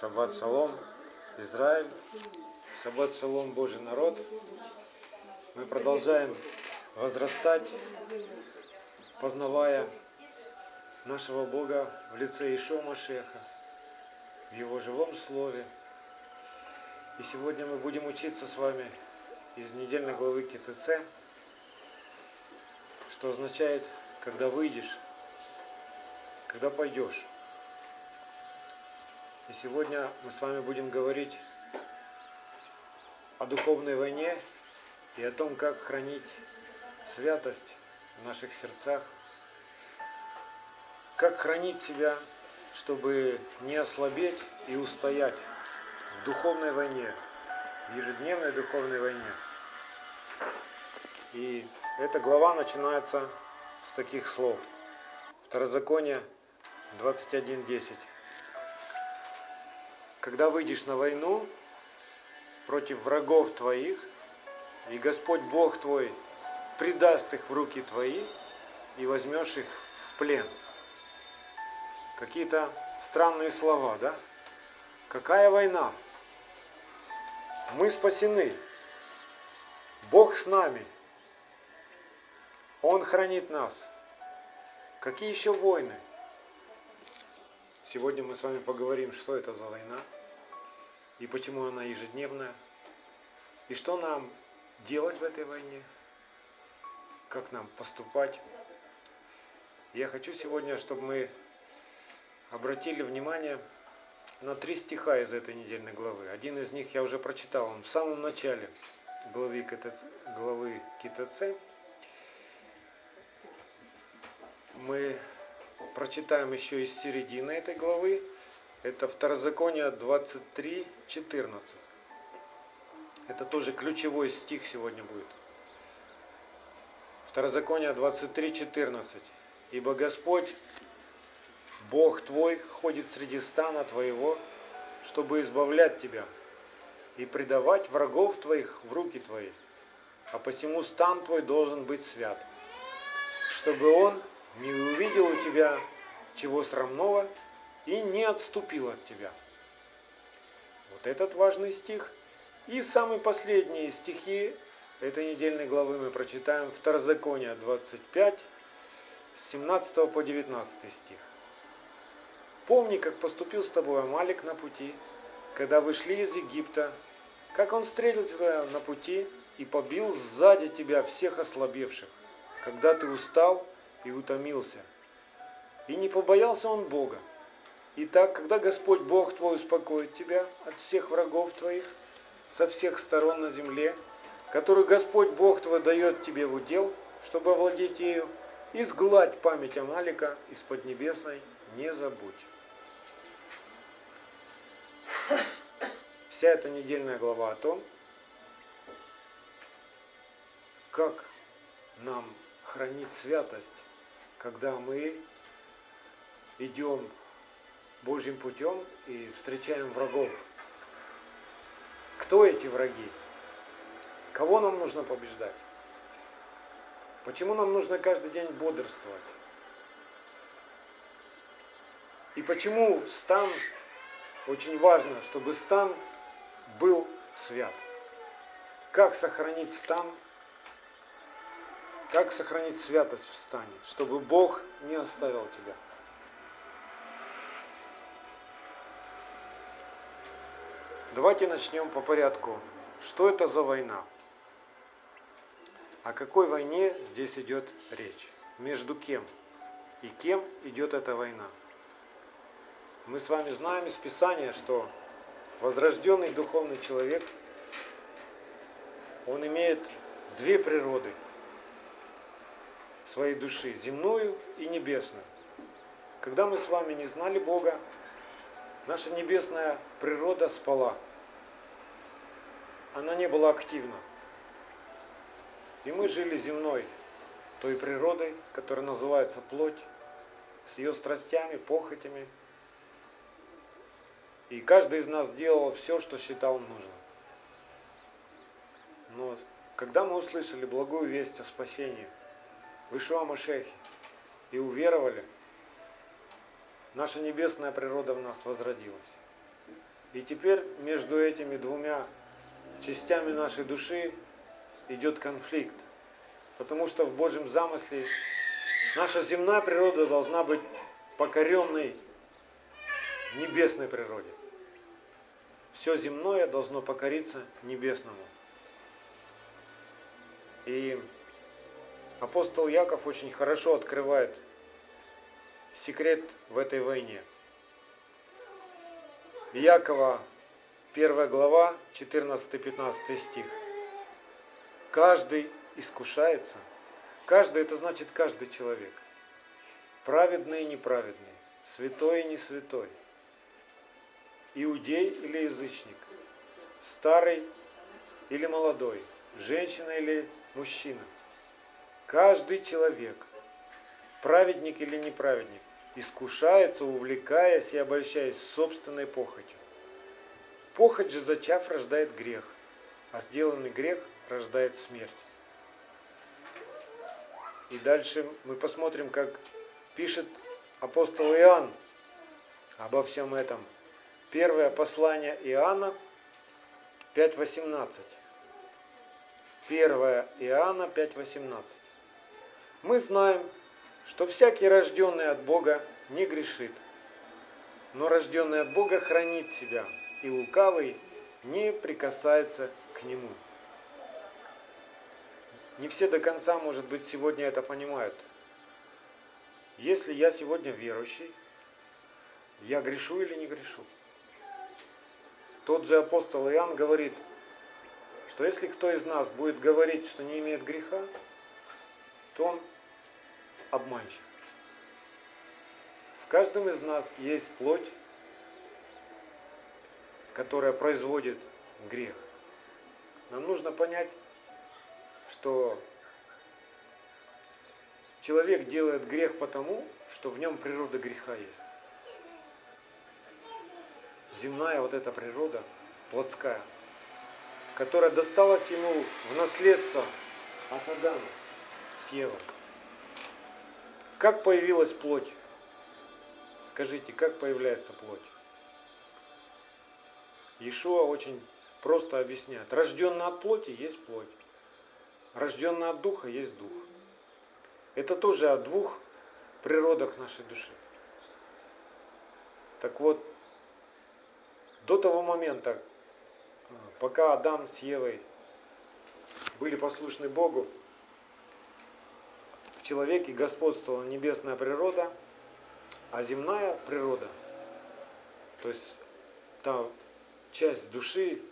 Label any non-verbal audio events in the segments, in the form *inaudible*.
Шаббат Шалом, Израиль, Шаббат Шалом, Божий народ. Мы продолжаем возрастать, познавая нашего Бога в лице Ишо Машеха, в Его живом Слове. И сегодня мы будем учиться с вами из недельной главы КТЦ, что означает, когда выйдешь, когда пойдешь. И сегодня мы с вами будем говорить о духовной войне и о том, как хранить святость в наших сердцах, как хранить себя, чтобы не ослабеть и устоять в духовной войне, в ежедневной духовной войне. И эта глава начинается с таких слов. Второзаконие 21.10 когда выйдешь на войну против врагов твоих, и Господь Бог твой предаст их в руки твои, и возьмешь их в плен. Какие-то странные слова, да? Какая война? Мы спасены. Бог с нами. Он хранит нас. Какие еще войны? Сегодня мы с вами поговорим, что это за война и почему она ежедневная, и что нам делать в этой войне, как нам поступать. Я хочу сегодня, чтобы мы обратили внимание на три стиха из этой недельной главы. Один из них я уже прочитал, он в самом начале главы КТЦ, главы КТЦ. Мы прочитаем еще из середины этой главы, это Второзаконие 23.14. Это тоже ключевой стих сегодня будет. Второзаконие 23.14. Ибо Господь, Бог твой, ходит среди стана твоего, чтобы избавлять тебя и предавать врагов твоих в руки твои. А посему стан твой должен быть свят, чтобы он не увидел у тебя чего срамного и не отступил от тебя. Вот этот важный стих. И самые последние стихи этой недельной главы мы прочитаем Второзаконие 25, с 17 по 19 стих. Помни, как поступил с тобой Амалик на пути, когда вышли из Египта, как он встретил тебя на пути и побил сзади тебя всех ослабевших, когда ты устал и утомился. И не побоялся он Бога, Итак, когда Господь Бог твой успокоит тебя от всех врагов твоих, со всех сторон на земле, которую Господь Бог твой дает тебе в удел, чтобы овладеть ею, изгладь память Амалика из Поднебесной, не забудь. Вся эта недельная глава о том, как нам хранить святость, когда мы идем Божьим путем и встречаем врагов. Кто эти враги? Кого нам нужно побеждать? Почему нам нужно каждый день бодрствовать? И почему стан, очень важно, чтобы стан был свят. Как сохранить стан? Как сохранить святость в стане, чтобы Бог не оставил тебя? Давайте начнем по порядку. Что это за война? О какой войне здесь идет речь? Между кем и кем идет эта война? Мы с вами знаем из Писания, что возрожденный духовный человек, он имеет две природы своей души, земную и небесную. Когда мы с вами не знали Бога, наша небесная природа спала – она не была активна. И мы жили земной, той природой, которая называется плоть, с ее страстями, похотями. И каждый из нас делал все, что считал нужным. Но когда мы услышали благую весть о спасении в Ишуа Машехе и уверовали, наша небесная природа в нас возродилась. И теперь между этими двумя частями нашей души идет конфликт. Потому что в Божьем замысле наша земная природа должна быть покоренной небесной природе. Все земное должно покориться небесному. И апостол Яков очень хорошо открывает секрет в этой войне. Якова, 1 глава, 14-15 стих. Каждый искушается. Каждый, это значит каждый человек. Праведный и неправедный, святой и не святой, иудей или язычник, старый или молодой, женщина или мужчина. Каждый человек, праведник или неправедник, искушается, увлекаясь и обольщаясь собственной похотью. Похоть же, зачав, рождает грех, а сделанный грех рождает смерть. И дальше мы посмотрим, как пишет апостол Иоанн обо всем этом. Первое послание Иоанна 5.18. Первое Иоанна 5.18. Мы знаем, что всякий рожденный от Бога не грешит, но рожденный от Бога хранит себя, и лукавый не прикасается к нему. Не все до конца, может быть, сегодня это понимают. Если я сегодня верующий, я грешу или не грешу? Тот же апостол Иоанн говорит, что если кто из нас будет говорить, что не имеет греха, то он обманщик. В каждом из нас есть плоть, которая производит грех. Нам нужно понять, что человек делает грех потому, что в нем природа греха есть. Земная вот эта природа, плотская, которая досталась ему в наследство от Адама с Евой. Как появилась плоть? Скажите, как появляется плоть? Иешуа очень просто объясняет. Рожденный от плоти есть плоть. Рожденный от духа есть дух. Это тоже о двух природах нашей души. Так вот, до того момента, пока Адам с Евой были послушны Богу, человеке господствовала небесная природа, а земная природа, то есть та часть души,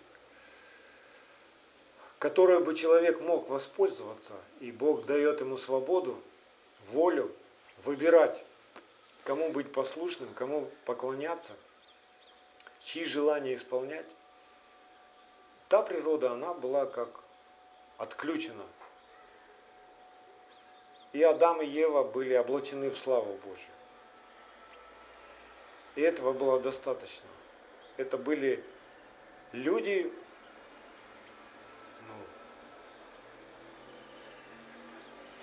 которой бы человек мог воспользоваться, и Бог дает ему свободу, волю выбирать, кому быть послушным, кому поклоняться, чьи желания исполнять. Та природа, она была как отключена и Адам и Ева были облачены в славу Божью. И этого было достаточно. Это были люди,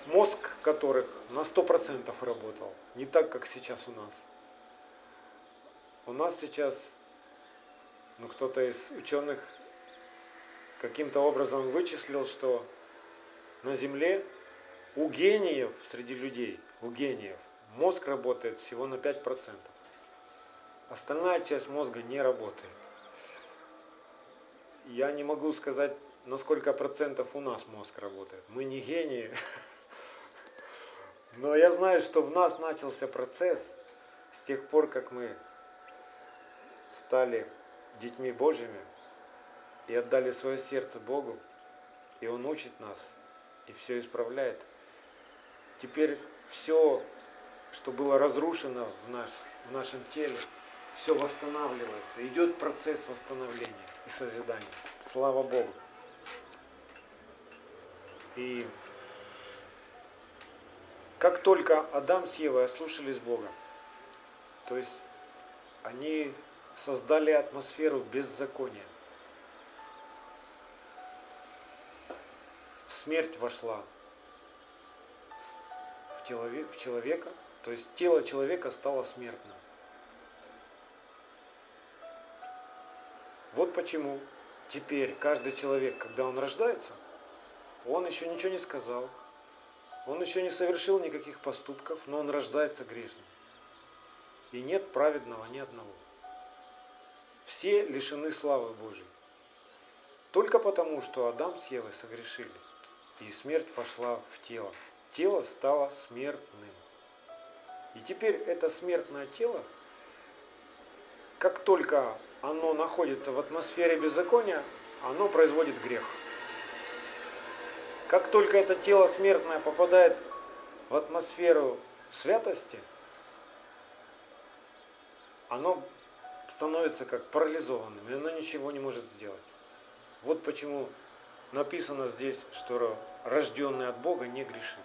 ну, мозг которых на 100% работал. Не так, как сейчас у нас. У нас сейчас, ну, кто-то из ученых каким-то образом вычислил, что на Земле у гениев среди людей, у гениев, мозг работает всего на 5%. Остальная часть мозга не работает. Я не могу сказать, на сколько процентов у нас мозг работает. Мы не гении. Но я знаю, что в нас начался процесс с тех пор, как мы стали детьми Божьими и отдали свое сердце Богу, и Он учит нас и все исправляет. Теперь все, что было разрушено в, наш, в нашем теле, все восстанавливается. Идет процесс восстановления и созидания. Слава Богу. И как только Адам с Евой ослушались Бога, то есть они создали атмосферу беззакония. Смерть вошла в, человек, в человека, то есть тело человека стало смертным. Вот почему теперь каждый человек, когда он рождается, он еще ничего не сказал, он еще не совершил никаких поступков, но он рождается грешным. И нет праведного ни одного. Все лишены славы Божьей. Только потому, что Адам с Евой согрешили, и смерть пошла в тело. Тело стало смертным. И теперь это смертное тело, как только оно находится в атмосфере беззакония, оно производит грех. Как только это тело смертное попадает в атмосферу святости, оно становится как парализованным, и оно ничего не может сделать. Вот почему написано здесь, что рожденный от Бога не грешит.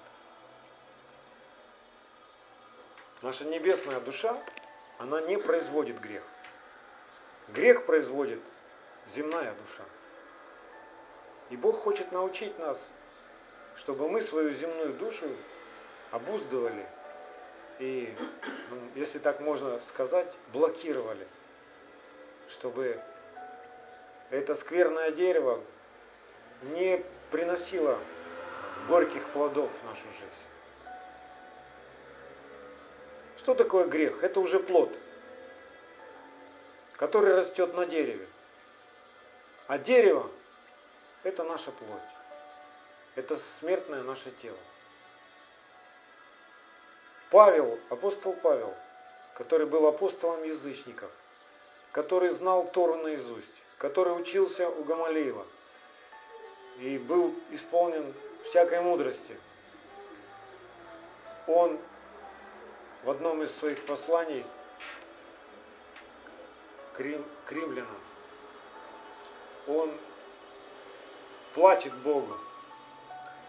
Наша небесная душа, она не производит грех. Грех производит земная душа. И Бог хочет научить нас, чтобы мы свою земную душу обуздывали и, ну, если так можно сказать, блокировали, чтобы это скверное дерево не приносило горьких плодов в нашу жизнь. Что такое грех? Это уже плод, который растет на дереве. А дерево – это наша плоть. Это смертное наше тело. Павел, апостол Павел, который был апостолом язычников, который знал Тору наизусть, который учился у Гамалиила и был исполнен всякой мудрости. Он в одном из своих посланий к, рим, к римлянам, он плачет Богу.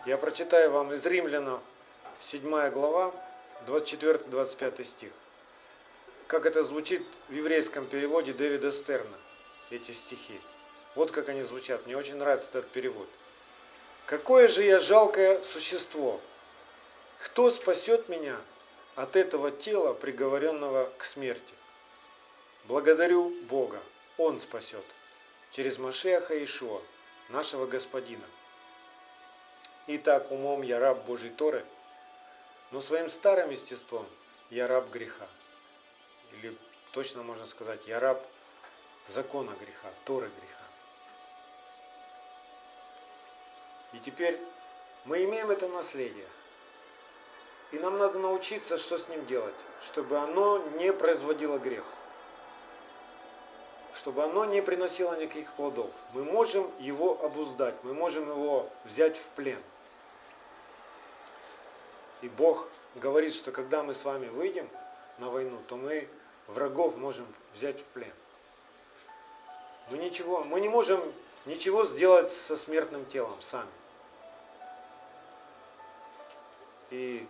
Я прочитаю вам из Римлянов 7 глава, 24-25 стих. Как это звучит в еврейском переводе Дэвида Стерна, эти стихи. Вот как они звучат. Мне очень нравится этот перевод. Какое же я жалкое существо! Кто спасет меня от этого тела, приговоренного к смерти? Благодарю Бога, Он спасет через Машеха Ишуа, нашего Господина. Итак, умом я раб Божий Торы, но своим старым естеством я раб греха. Или точно можно сказать, я раб закона греха, Торы греха. И теперь мы имеем это наследие. И нам надо научиться, что с ним делать, чтобы оно не производило грех. Чтобы оно не приносило никаких плодов. Мы можем его обуздать, мы можем его взять в плен. И Бог говорит, что когда мы с вами выйдем на войну, то мы врагов можем взять в плен. Мы ничего, мы не можем ничего сделать со смертным телом сами. И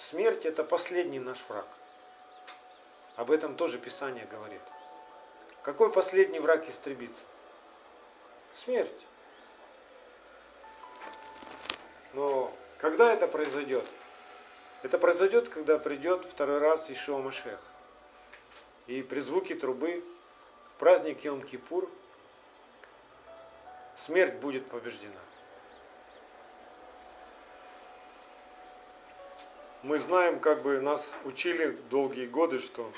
смерть это последний наш враг. Об этом тоже Писание говорит. Какой последний враг истребится? Смерть. Но когда это произойдет? Это произойдет, когда придет второй раз Ишуа Машех. И при звуке трубы в праздник Йом-Кипур смерть будет побеждена. Мы знаем, как бы нас учили долгие годы, что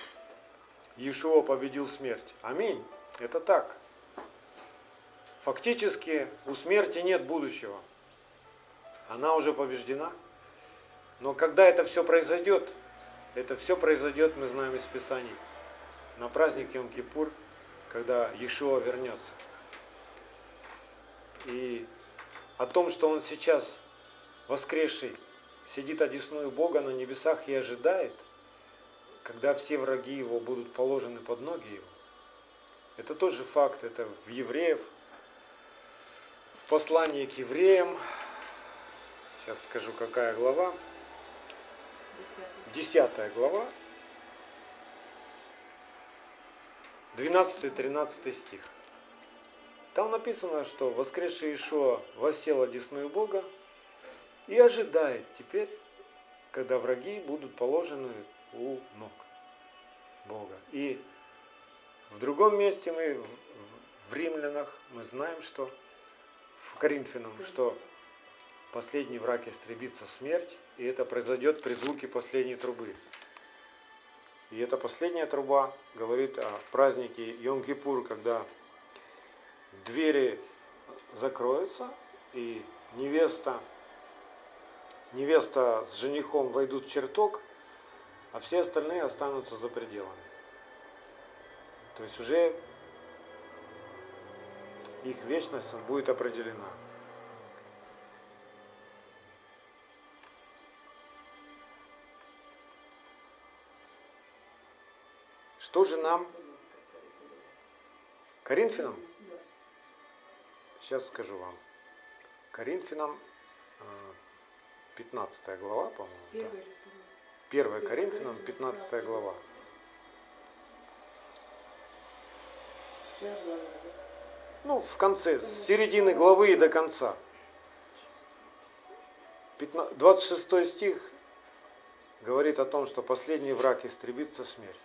Иешуа победил смерть. Аминь. Это так. Фактически у смерти нет будущего. Она уже побеждена. Но когда это все произойдет, это все произойдет, мы знаем из Писаний, на праздник Йом-Кипур, когда Иешуа вернется. И о том, что он сейчас воскресший, сидит одесную Бога на небесах и ожидает, когда все враги его будут положены под ноги его. Это тоже факт, это в евреев, в послании к евреям, сейчас скажу какая глава, Десятая глава, 12-13 стих. Там написано, что воскресший Ишуа воссел одесную Бога и ожидает теперь, когда враги будут положены у ног Бога. И в другом месте мы, в римлянах мы знаем, что в Коринфянам, что последний враг истребится смерть, и это произойдет при звуке последней трубы. И эта последняя труба говорит о празднике Йом-Кипур, когда двери закроются, и невеста, невеста с женихом войдут в чертог, а все остальные останутся за пределами. То есть уже их вечность будет определена. Что же нам, Коринфянам, сейчас скажу вам, Коринфянам 15 а, глава, по-моему. Да. 1 Коринфянам 15 глава. Ну, в конце, с середины главы и до конца. 26 стих говорит о том, что последний враг истребится смерть.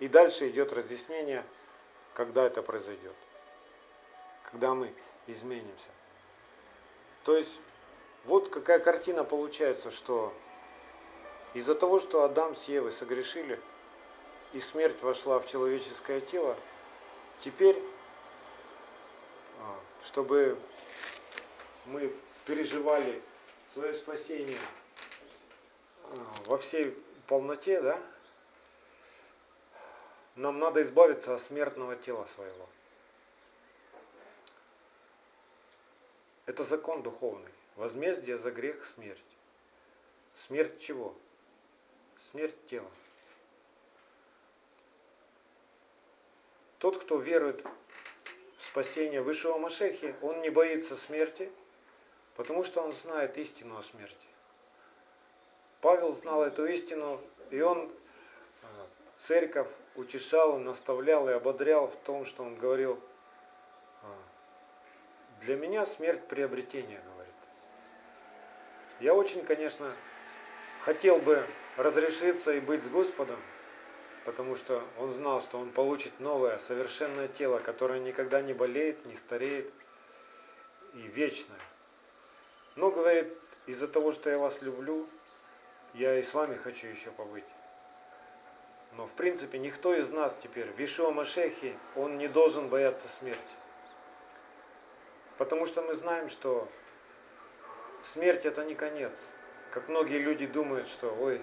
И дальше идет разъяснение, когда это произойдет. Когда мы изменимся. То есть, вот какая картина получается, что из-за того, что Адам с Евой согрешили, и смерть вошла в человеческое тело, теперь, а, чтобы мы переживали свое спасение а, во всей полноте, да, нам надо избавиться от смертного тела своего. Это закон духовный. Возмездие за грех – смерть. Смерть чего? Смерть тела. Тот, кто верует в спасение высшего Машехи, он не боится смерти, потому что он знает истину о смерти. Павел знал эту истину, и он э, церковь утешал, наставлял и ободрял в том, что он говорил, «А, для меня смерть приобретение, говорит. Я очень, конечно, хотел бы разрешиться и быть с Господом, потому что он знал, что он получит новое, совершенное тело, которое никогда не болеет, не стареет и вечное. Но, говорит, из-за того, что я вас люблю, я и с вами хочу еще побыть. Но, в принципе, никто из нас теперь, в Ишуа Машехе, он не должен бояться смерти. Потому что мы знаем, что смерть это не конец. Как многие люди думают, что ой,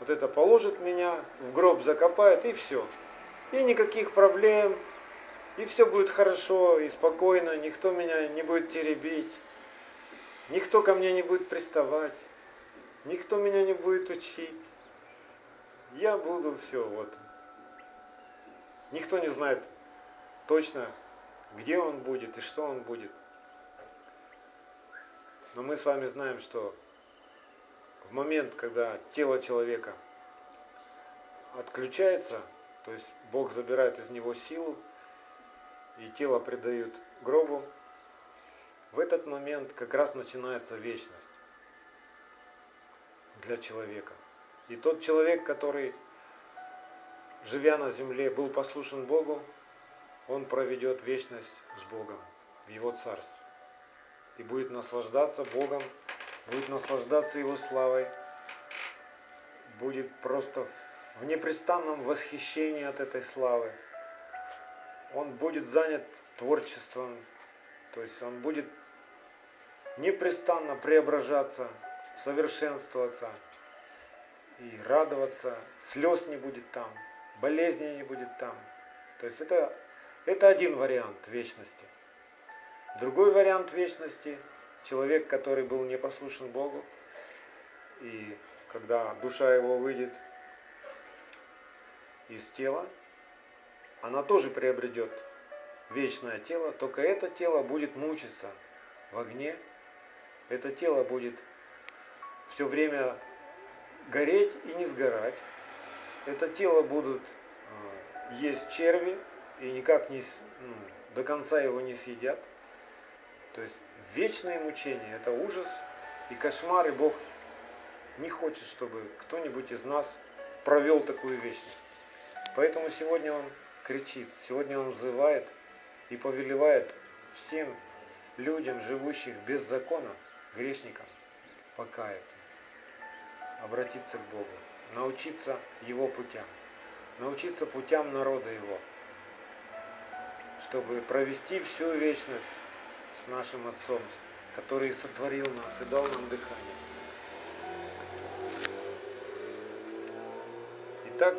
вот это положит меня, в гроб закопает и все. И никаких проблем, и все будет хорошо и спокойно, никто меня не будет теребить, никто ко мне не будет приставать, никто меня не будет учить. Я буду все, вот. Никто не знает точно, где он будет и что он будет. Но мы с вами знаем, что в момент, когда тело человека отключается, то есть Бог забирает из него силу, и тело предают гробу, в этот момент как раз начинается вечность для человека. И тот человек, который, живя на земле, был послушен Богу, он проведет вечность с Богом в Его Царстве и будет наслаждаться Богом, будет наслаждаться Его славой, будет просто в непрестанном восхищении от этой славы. Он будет занят творчеством, то есть он будет непрестанно преображаться, совершенствоваться и радоваться, слез не будет там, болезни не будет там. То есть это, это один вариант вечности. Другой вариант вечности – человек, который был непослушен Богу, и когда душа его выйдет из тела, она тоже приобретет вечное тело, только это тело будет мучиться в огне, это тело будет все время гореть и не сгорать, это тело будут э, есть черви и никак не, ну, до конца его не съедят, то есть вечное мучение – это ужас и кошмар, и Бог не хочет, чтобы кто-нибудь из нас провел такую вечность. Поэтому сегодня Он кричит. Сегодня Он взывает и повелевает всем людям, живущих без закона, грешникам, покаяться, обратиться к Богу, научиться Его путям, научиться путям народа Его, чтобы провести всю вечность с нашим Отцом, который сотворил нас и дал нам дыхание. Итак,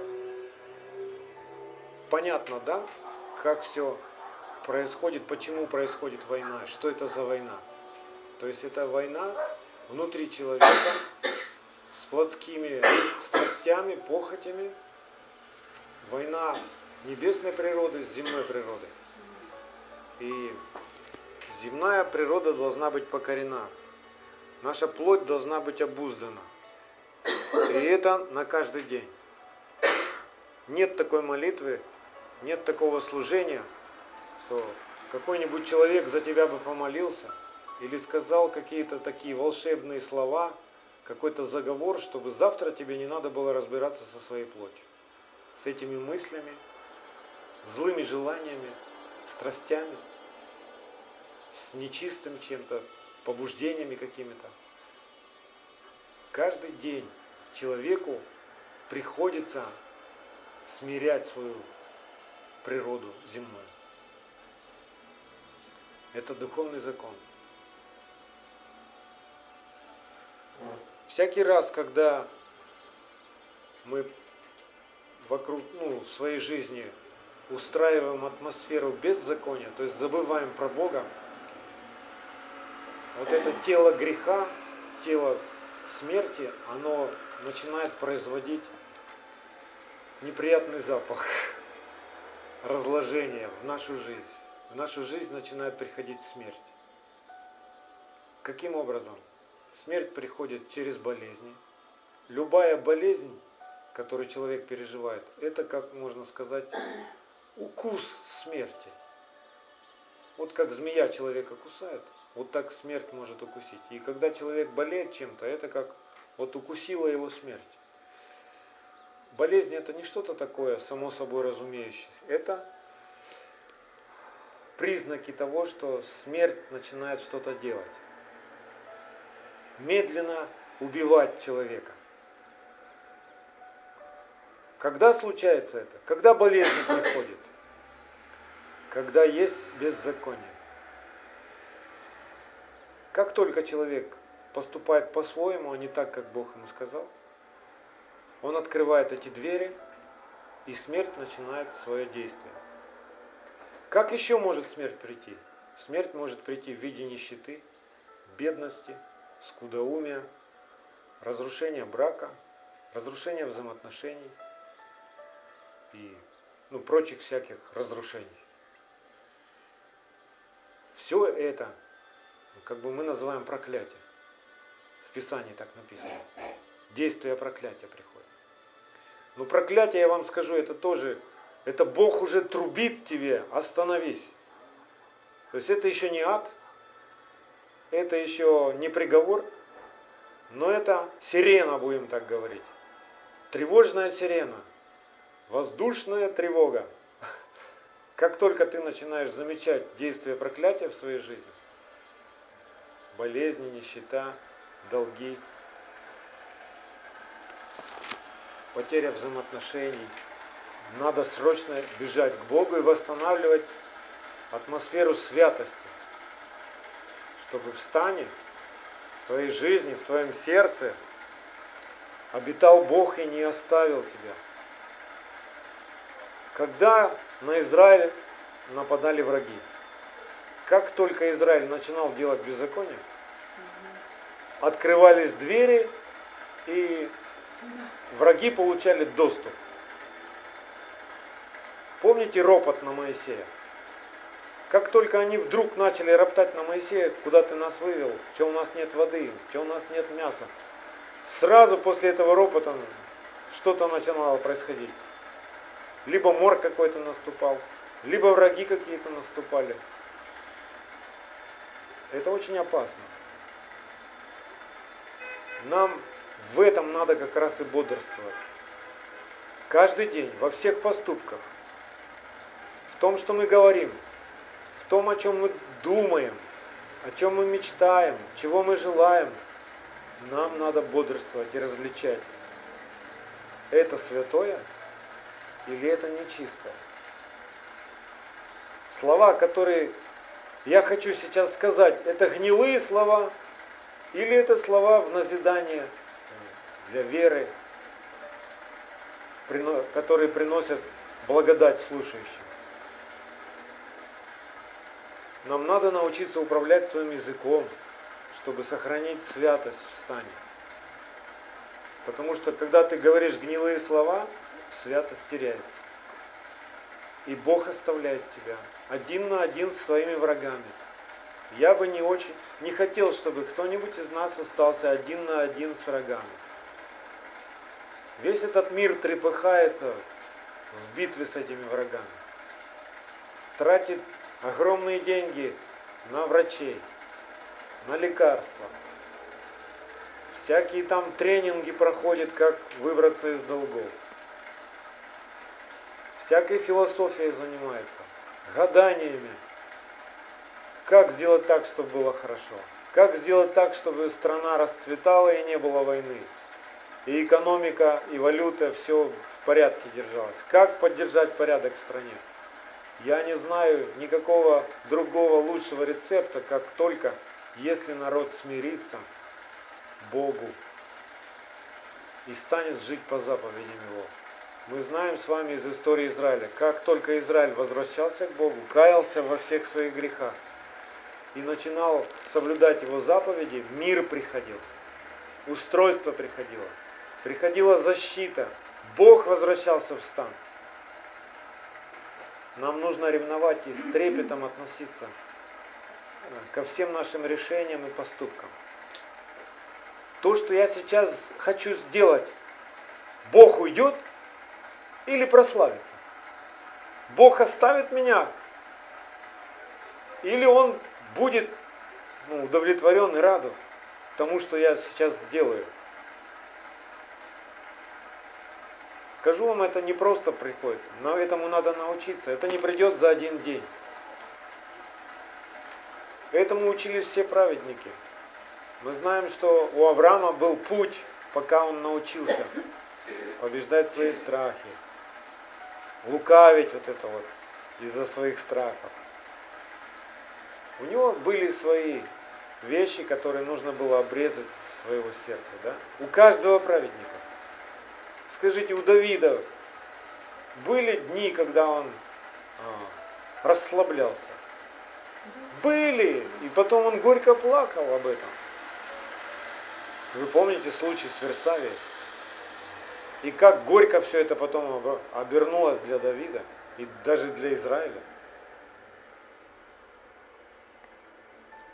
понятно, да, как все происходит, почему происходит война, что это за война. То есть это война внутри человека с плотскими страстями, похотями, война небесной природы с земной природой. И земная природа должна быть покорена. Наша плоть должна быть обуздана. И это на каждый день. Нет такой молитвы, нет такого служения, что какой-нибудь человек за тебя бы помолился или сказал какие-то такие волшебные слова, какой-то заговор, чтобы завтра тебе не надо было разбираться со своей плотью, с этими мыслями, злыми желаниями, страстями, с нечистым чем-то, побуждениями какими-то. Каждый день человеку приходится смирять свою природу земную. Это духовный закон. Всякий раз, когда мы вокруг, ну, в своей жизни устраиваем атмосферу беззакония, то есть забываем про Бога, вот это тело греха, тело смерти, оно начинает производить неприятный запах *laughs* разложения в нашу жизнь. В нашу жизнь начинает приходить смерть. Каким образом? Смерть приходит через болезни. Любая болезнь, которую человек переживает, это, как можно сказать, укус смерти. Вот как змея человека кусает, вот так смерть может укусить. И когда человек болеет чем-то, это как вот укусила его смерть. Болезнь это не что-то такое, само собой разумеющееся. Это признаки того, что смерть начинает что-то делать. Медленно убивать человека. Когда случается это? Когда болезнь *coughs* приходит? Когда есть беззаконие. Как только человек поступает по-своему, а не так, как Бог ему сказал, он открывает эти двери, и смерть начинает свое действие. Как еще может смерть прийти? Смерть может прийти в виде нищеты, бедности, скудоумия, разрушения брака, разрушения взаимоотношений и ну, прочих всяких разрушений. Все это, как бы мы называем проклятие. В Писании так написано. Действие проклятия приходит. Но проклятие, я вам скажу, это тоже, это Бог уже трубит тебе, остановись. То есть это еще не ад, это еще не приговор, но это сирена, будем так говорить. Тревожная сирена, воздушная тревога. Как только ты начинаешь замечать действие проклятия в своей жизни, болезни, нищета, долги, потеря взаимоотношений. Надо срочно бежать к Богу и восстанавливать атмосферу святости, чтобы в стане, в твоей жизни, в твоем сердце обитал Бог и не оставил тебя. Когда на Израиль нападали враги, как только Израиль начинал делать беззаконие, открывались двери и враги получали доступ. Помните ропот на Моисея? Как только они вдруг начали роптать на Моисея, куда ты нас вывел, что у нас нет воды, что у нас нет мяса, сразу после этого ропота что-то начинало происходить. Либо мор какой-то наступал, либо враги какие-то наступали. Это очень опасно. Нам в этом надо как раз и бодрствовать. Каждый день, во всех поступках. том, что мы говорим, в том, о чем мы думаем, о чем мы мечтаем, чего мы желаем, нам надо бодрствовать и различать. Это святое или это нечистое? Слова, которые я хочу сейчас сказать, это гнилые слова или это слова в назидание для веры, которые приносят благодать слушающим. Нам надо научиться управлять своим языком, чтобы сохранить святость в стане. Потому что когда ты говоришь гнилые слова, святость теряется. И Бог оставляет тебя один на один с своими врагами. Я бы не очень, не хотел, чтобы кто-нибудь из нас остался один на один с врагами. Весь этот мир трепыхается в битве с этими врагами. Тратит огромные деньги на врачей, на лекарства. Всякие там тренинги проходят, как выбраться из долгов. Всякой философией занимается, гаданиями. Как сделать так, чтобы было хорошо? Как сделать так, чтобы страна расцветала и не было войны? И экономика, и валюта, все в порядке держалось. Как поддержать порядок в стране? Я не знаю никакого другого лучшего рецепта, как только если народ смирится Богу и станет жить по заповедям Его. Мы знаем с вами из истории Израиля, как только Израиль возвращался к Богу, каялся во всех своих грехах и начинал соблюдать Его заповеди, мир приходил, устройство приходило, приходила защита, Бог возвращался в стан. Нам нужно ревновать и с трепетом относиться ко всем нашим решениям и поступкам. То, что я сейчас хочу сделать, Бог уйдет или прославится? Бог оставит меня или Он будет ну, удовлетворен и рад тому, что я сейчас сделаю? Скажу вам, это не просто приходит, но этому надо научиться. Это не придет за один день. Этому учились все праведники. Мы знаем, что у Авраама был путь, пока он научился побеждать свои страхи, лукавить вот это вот из-за своих страхов. У него были свои вещи, которые нужно было обрезать своего сердца. Да? У каждого праведника. Скажите, у Давида были дни, когда он а, расслаблялся? Были. И потом он горько плакал об этом. Вы помните случай с Версавией? И как горько все это потом обернулось для Давида и даже для Израиля.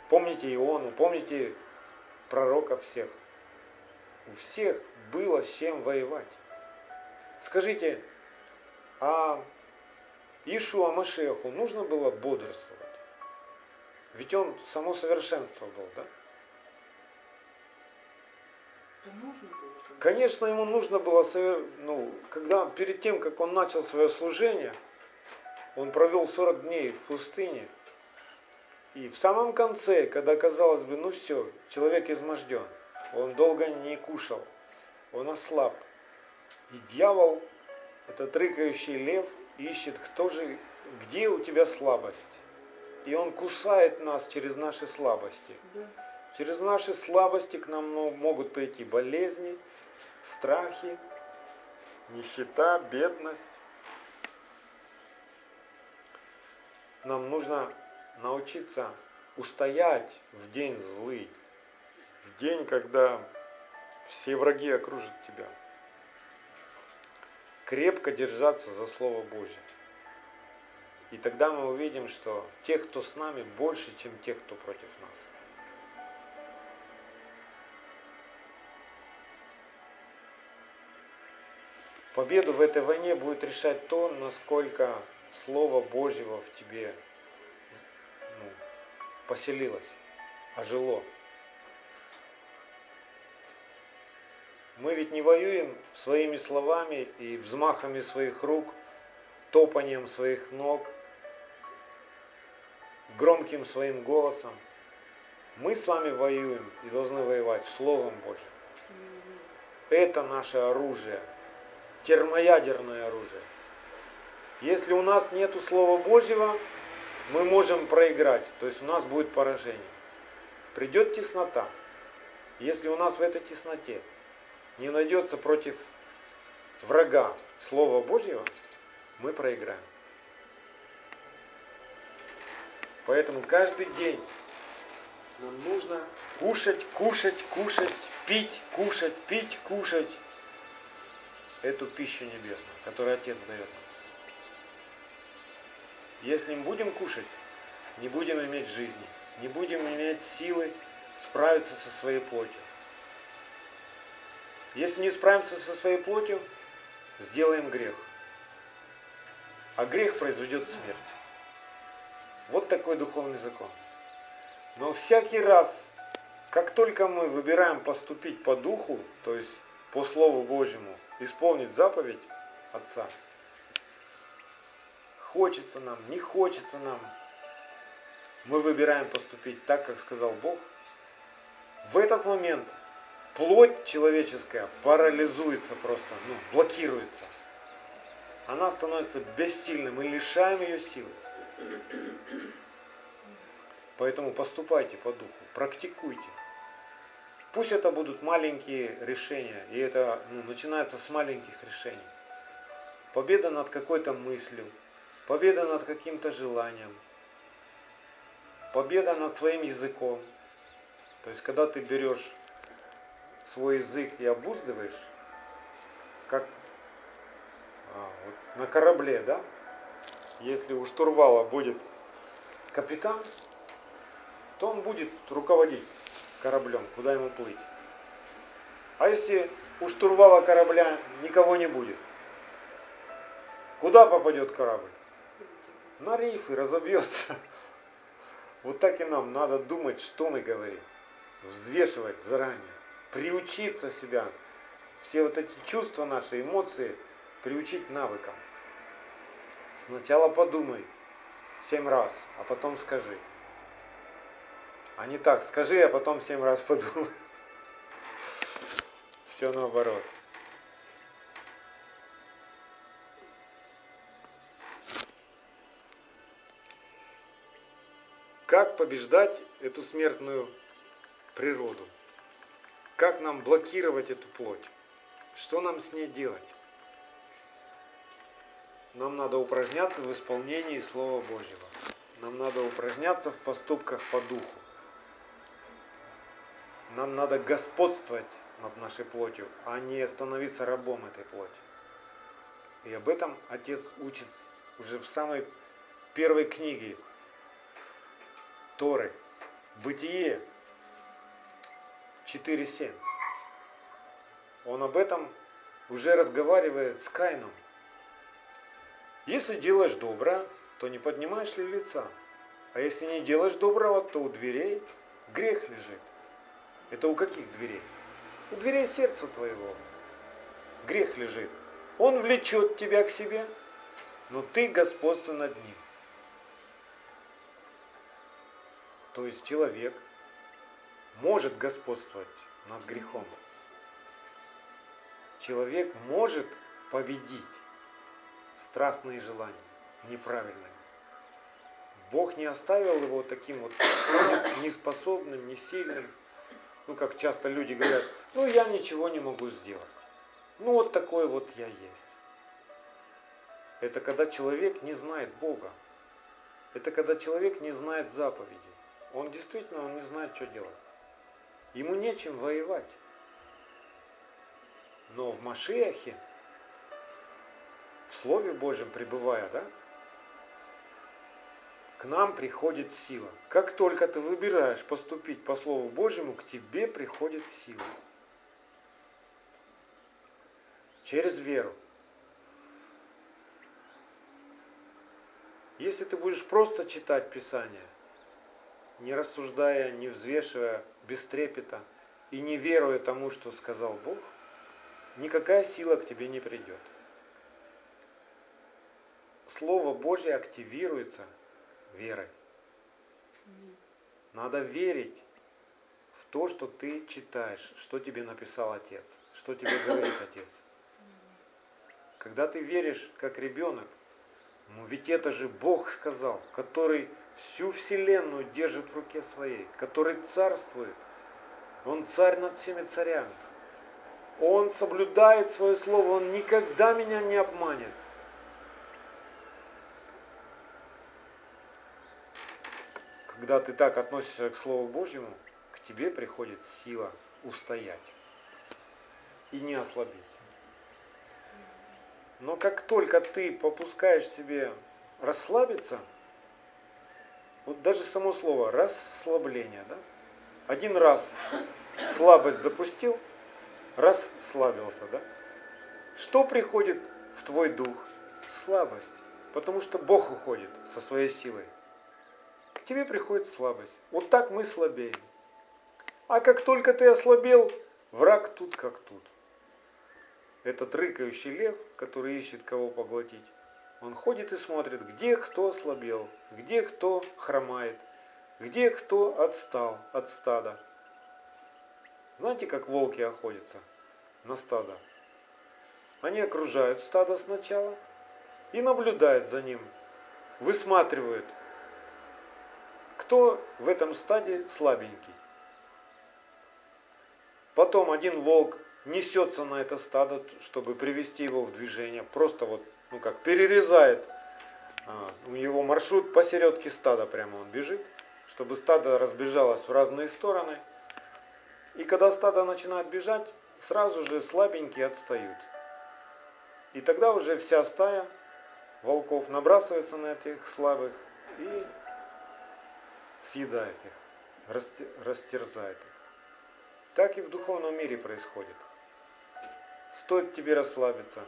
Помните Иону, помните пророков всех. У всех было с чем воевать. Скажите, а Ишуа Машеху нужно было бодрствовать? Ведь он само совершенство был, да? Конечно, ему нужно было, ну, когда перед тем, как он начал свое служение, он провел 40 дней в пустыне. И в самом конце, когда казалось бы, ну все, человек изможден, он долго не кушал, он ослаб. И дьявол, этот рыкающий лев, ищет, кто же, где у тебя слабость. И он кусает нас через наши слабости. Через наши слабости к нам могут прийти болезни, страхи, нищета, бедность. Нам нужно научиться устоять в день злый, в день, когда все враги окружат тебя. Крепко держаться за Слово Божье. И тогда мы увидим, что тех, кто с нами, больше, чем тех, кто против нас. Победу в этой войне будет решать то, насколько Слово Божьего в тебе ну, поселилось, ожило. Мы ведь не воюем своими словами и взмахами своих рук, топанием своих ног, громким своим голосом. Мы с вами воюем и должны воевать Словом Божьим. Это наше оружие, термоядерное оружие. Если у нас нет Слова Божьего, мы можем проиграть, то есть у нас будет поражение. Придет теснота. Если у нас в этой тесноте не найдется против врага Слова Божьего, мы проиграем. Поэтому каждый день нам нужно кушать, кушать, кушать, пить, кушать, пить, кушать эту пищу небесную, которую Отец дает нам. Если не будем кушать, не будем иметь жизни, не будем иметь силы справиться со своей плотью. Если не справимся со своей плотью, сделаем грех. А грех произведет смерть. Вот такой духовный закон. Но всякий раз, как только мы выбираем поступить по духу, то есть по Слову Божьему, исполнить заповедь Отца, хочется нам, не хочется нам, мы выбираем поступить так, как сказал Бог, в этот момент плоть человеческая парализуется просто, ну, блокируется. Она становится бессильной, мы лишаем ее силы. Поэтому поступайте по духу, практикуйте. Пусть это будут маленькие решения, и это ну, начинается с маленьких решений. Победа над какой-то мыслью, победа над каким-то желанием, победа над своим языком. То есть, когда ты берешь свой язык и обуздываешь, как а, вот на корабле, да, если у штурвала будет капитан, то он будет руководить кораблем, куда ему плыть. А если у штурвала корабля никого не будет, куда попадет корабль? На риф и разобьется. *laughs* Вот так и нам надо думать, что мы говорим. Взвешивать заранее. Приучиться себя. Все вот эти чувства наши, эмоции приучить навыкам. Сначала подумай семь раз, а потом скажи. А не так, скажи, а потом семь раз *laughs* подумай. Все наоборот. Как побеждать эту смертную природу? Как нам блокировать эту плоть? Что нам с ней делать? Нам надо упражняться в исполнении Слова Божьего. Нам надо упражняться в поступках по духу. Нам надо господствовать над нашей плотью, а не становиться рабом этой плоти. И об этом Отец учит уже в самой первой книге Торы. Бытие 4.7. Он об этом уже разговаривает с Кайном. Если делаешь доброе, то не поднимаешь ли лица? А если не делаешь доброго, то у дверей грех лежит. Это у каких дверей? У дверей сердца твоего. Грех лежит. Он влечет тебя к себе, но ты господство над ним. То есть человек может господствовать над грехом. Человек может победить страстные желания, неправильные. Бог не оставил его таким вот неспособным, несильным. Ну, как часто люди говорят, ну, я ничего не могу сделать. Ну, вот такой вот я есть. Это когда человек не знает Бога. Это когда человек не знает заповеди. Он действительно он не знает, что делать. Ему нечем воевать. Но в Машиахе в Слове Божьем пребывая, да, к нам приходит сила. Как только ты выбираешь поступить по Слову Божьему, к тебе приходит сила. Через веру. Если ты будешь просто читать Писание, не рассуждая, не взвешивая, без трепета и не веруя тому, что сказал Бог, никакая сила к тебе не придет. Слово Божье активируется верой. Надо верить в то, что ты читаешь, что тебе написал Отец, что тебе говорит *coughs* Отец. Когда ты веришь, как ребенок, ну ведь это же Бог сказал, который всю вселенную держит в руке своей, который царствует. Он царь над всеми царями. Он соблюдает свое слово, он никогда меня не обманет. Когда ты так относишься к Слову Божьему, к тебе приходит сила устоять и не ослабеть. Но как только ты попускаешь себе расслабиться, вот даже само слово расслабление, да? Один раз слабость допустил, расслабился, да? Что приходит в твой дух? Слабость. Потому что Бог уходит со своей силой. К тебе приходит слабость. Вот так мы слабеем. А как только ты ослабел, враг тут как тут этот рыкающий лев, который ищет кого поглотить, он ходит и смотрит, где кто ослабел, где кто хромает, где кто отстал от стада. Знаете, как волки охотятся на стадо? Они окружают стадо сначала и наблюдают за ним, высматривают, кто в этом стаде слабенький. Потом один волк несется на это стадо, чтобы привести его в движение. Просто вот, ну как, перерезает а, у него маршрут посередке стада прямо он бежит, чтобы стадо разбежалось в разные стороны. И когда стадо начинает бежать, сразу же слабенькие отстают. И тогда уже вся стая волков набрасывается на этих слабых и съедает их, растерзает их. Так и в духовном мире происходит. Стоит тебе расслабиться,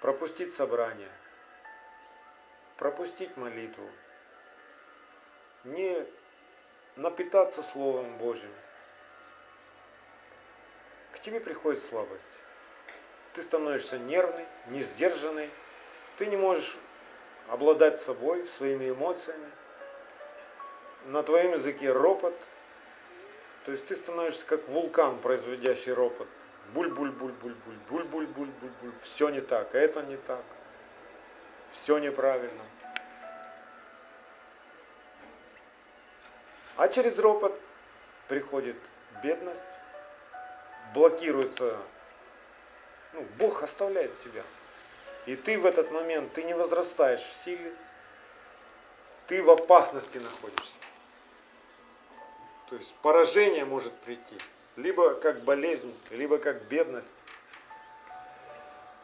пропустить собрание, пропустить молитву, не напитаться Словом Божьим. К тебе приходит слабость. Ты становишься нервный, не сдержанный. Ты не можешь обладать собой, своими эмоциями. На твоем языке ропот. То есть ты становишься как вулкан, производящий ропот. Буль-буль-буль-буль-буль, буль-буль-буль-буль-буль. Все не так, это не так. Все неправильно. А через ропот приходит бедность, блокируется, ну, Бог оставляет тебя. И ты в этот момент, ты не возрастаешь в силе, ты в опасности находишься. То есть поражение может прийти либо как болезнь, либо как бедность,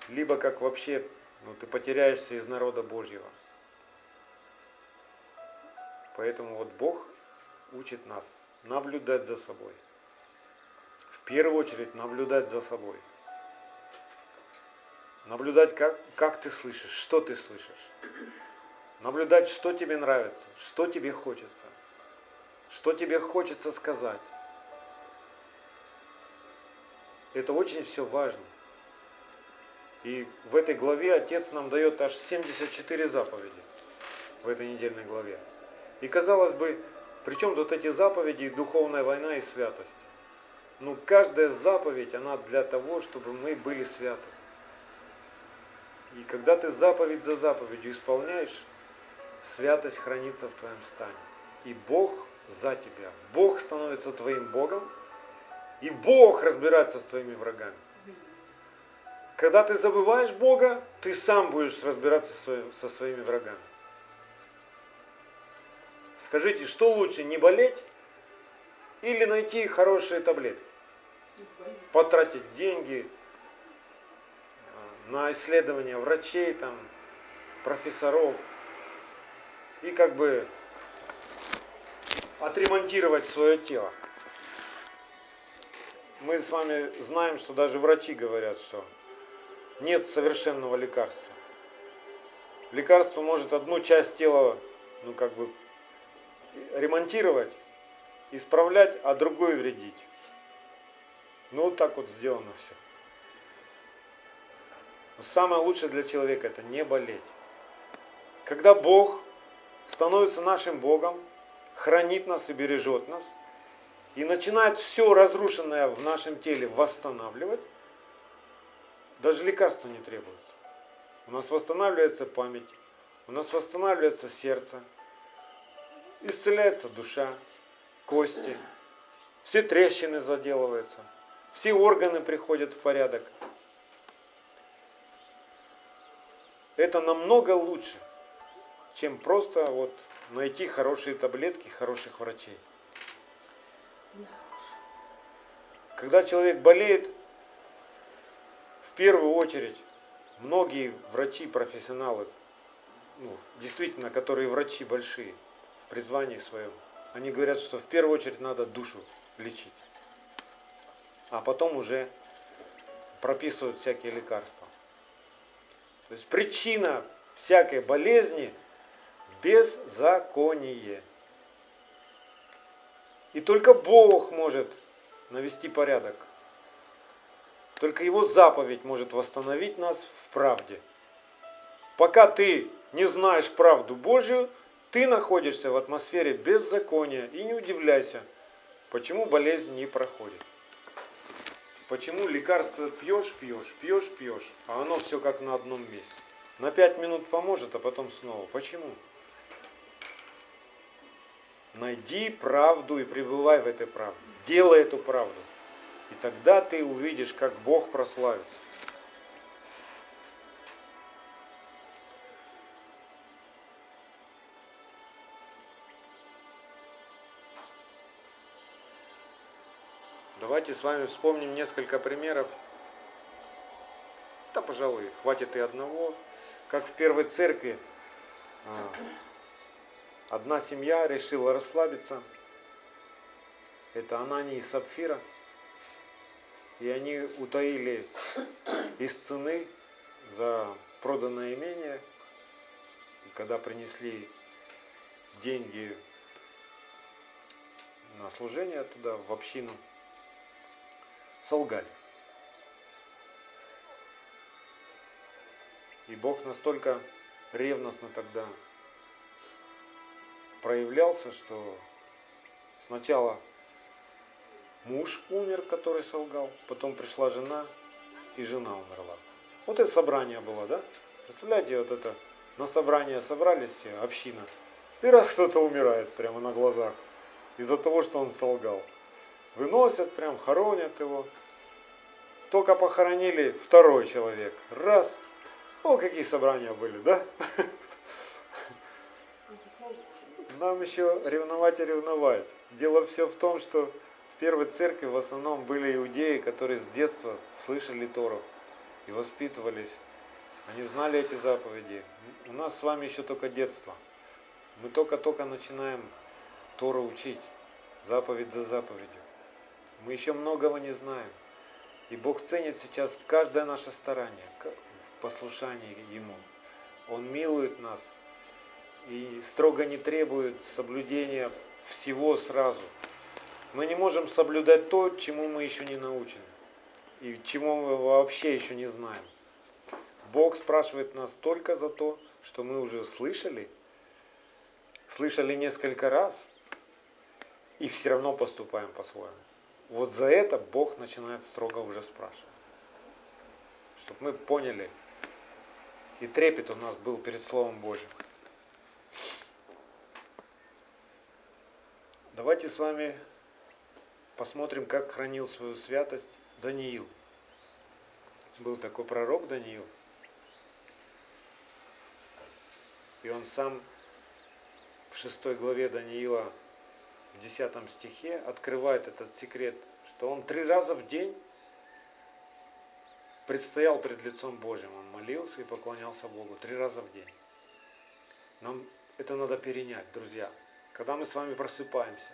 либо как вообще ну, ты потеряешься из народа Божьего. Поэтому вот Бог учит нас наблюдать за собой. В первую очередь наблюдать за собой. Наблюдать, как, как ты слышишь, что ты слышишь. Наблюдать, что тебе нравится, что тебе хочется. Что тебе хочется сказать. Это очень все важно. И в этой главе Отец нам дает аж 74 заповеди в этой недельной главе. И казалось бы, при чем тут эти заповеди, духовная война и святость? Ну, каждая заповедь, она для того, чтобы мы были святы. И когда ты заповедь за заповедью исполняешь, святость хранится в твоем стане. И Бог за тебя. Бог становится твоим Богом, и Бог разбирается с твоими врагами. Когда ты забываешь Бога, ты сам будешь разбираться со своими врагами. Скажите, что лучше, не болеть или найти хорошие таблетки? Потратить деньги а, на исследования врачей, там, профессоров и как бы отремонтировать свое тело мы с вами знаем, что даже врачи говорят, что нет совершенного лекарства. Лекарство может одну часть тела, ну как бы, ремонтировать, исправлять, а другую вредить. Ну вот так вот сделано все. Но самое лучшее для человека это не болеть. Когда Бог становится нашим Богом, хранит нас и бережет нас, и начинает все разрушенное в нашем теле восстанавливать, даже лекарства не требуется. У нас восстанавливается память, у нас восстанавливается сердце, исцеляется душа, кости, все трещины заделываются, все органы приходят в порядок. Это намного лучше, чем просто вот найти хорошие таблетки хороших врачей. Когда человек болеет, в первую очередь многие врачи, профессионалы, ну, действительно, которые врачи большие, в призвании своем, они говорят, что в первую очередь надо душу лечить, а потом уже прописывают всякие лекарства. То есть причина всякой болезни – беззаконие. И только Бог может навести порядок. Только Его заповедь может восстановить нас в правде. Пока ты не знаешь правду Божью, ты находишься в атмосфере беззакония. И не удивляйся, почему болезнь не проходит. Почему лекарство пьешь, пьешь, пьешь, пьешь, а оно все как на одном месте. На пять минут поможет, а потом снова. Почему? Найди правду и пребывай в этой правде. Делай эту правду. И тогда ты увидишь, как Бог прославится. Давайте с вами вспомним несколько примеров. Да, пожалуй, хватит и одного. Как в первой церкви а, одна семья решила расслабиться. Это Анани и Сапфира. И они утаили из цены за проданное имение. И когда принесли деньги на служение туда, в общину, солгали. И Бог настолько ревностно тогда проявлялся, что сначала муж умер, который солгал, потом пришла жена, и жена умерла. Вот это собрание было, да? Представляете, вот это на собрание собрались все, община. И раз кто-то умирает прямо на глазах из-за того, что он солгал. Выносят прям, хоронят его. Только похоронили второй человек. Раз. О, какие собрания были, да? Нам еще ревновать и ревновать. Дело все в том, что в первой церкви в основном были иудеи, которые с детства слышали Тору и воспитывались. Они знали эти заповеди. У нас с вами еще только детство. Мы только-только начинаем Тору учить, заповедь за заповедью. Мы еще многого не знаем. И Бог ценит сейчас каждое наше старание в послушании Ему. Он милует нас и строго не требует соблюдения всего сразу. Мы не можем соблюдать то, чему мы еще не научены и чему мы вообще еще не знаем. Бог спрашивает нас только за то, что мы уже слышали, слышали несколько раз, и все равно поступаем по-своему. Вот за это Бог начинает строго уже спрашивать. Чтобы мы поняли, и трепет у нас был перед Словом Божьим. Давайте с вами посмотрим, как хранил свою святость Даниил. Был такой пророк Даниил. И он сам в шестой главе Даниила, в десятом стихе, открывает этот секрет, что он три раза в день предстоял пред лицом Божьим. Он молился и поклонялся Богу три раза в день. Нам это надо перенять, друзья. Когда мы с вами просыпаемся,